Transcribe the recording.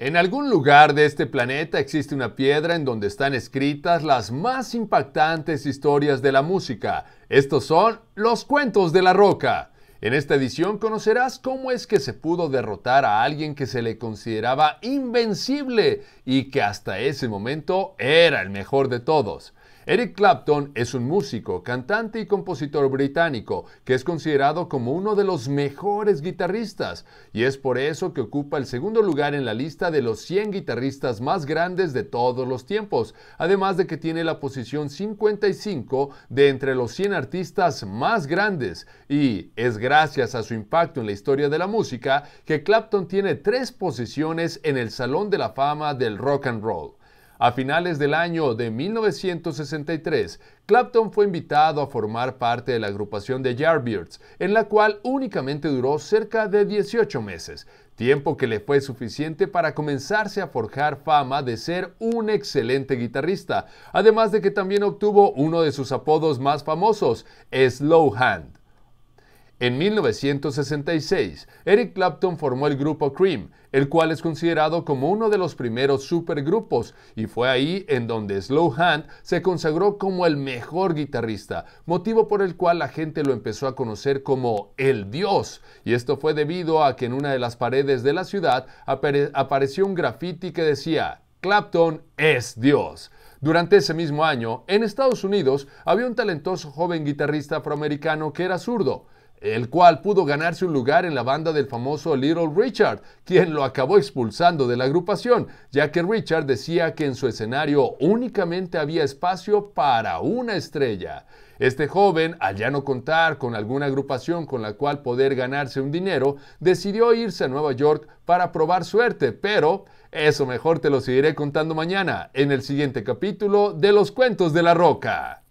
En algún lugar de este planeta existe una piedra en donde están escritas las más impactantes historias de la música. Estos son los cuentos de la roca. En esta edición conocerás cómo es que se pudo derrotar a alguien que se le consideraba invencible y que hasta ese momento era el mejor de todos. Eric Clapton es un músico, cantante y compositor británico que es considerado como uno de los mejores guitarristas y es por eso que ocupa el segundo lugar en la lista de los 100 guitarristas más grandes de todos los tiempos, además de que tiene la posición 55 de entre los 100 artistas más grandes y es gracias a su impacto en la historia de la música que Clapton tiene tres posiciones en el Salón de la Fama del Rock and Roll. A finales del año de 1963, Clapton fue invitado a formar parte de la agrupación de Yardbirds, en la cual únicamente duró cerca de 18 meses, tiempo que le fue suficiente para comenzarse a forjar fama de ser un excelente guitarrista, además de que también obtuvo uno de sus apodos más famosos, Slow Hand. En 1966, Eric Clapton formó el grupo Cream, el cual es considerado como uno de los primeros supergrupos, y fue ahí en donde Slow Hand se consagró como el mejor guitarrista, motivo por el cual la gente lo empezó a conocer como el Dios, y esto fue debido a que en una de las paredes de la ciudad apareció un graffiti que decía, Clapton es Dios. Durante ese mismo año, en Estados Unidos, había un talentoso joven guitarrista afroamericano que era zurdo, el cual pudo ganarse un lugar en la banda del famoso Little Richard, quien lo acabó expulsando de la agrupación, ya que Richard decía que en su escenario únicamente había espacio para una estrella. Este joven, al ya no contar con alguna agrupación con la cual poder ganarse un dinero, decidió irse a Nueva York para probar suerte, pero eso mejor te lo seguiré contando mañana en el siguiente capítulo de Los Cuentos de la Roca.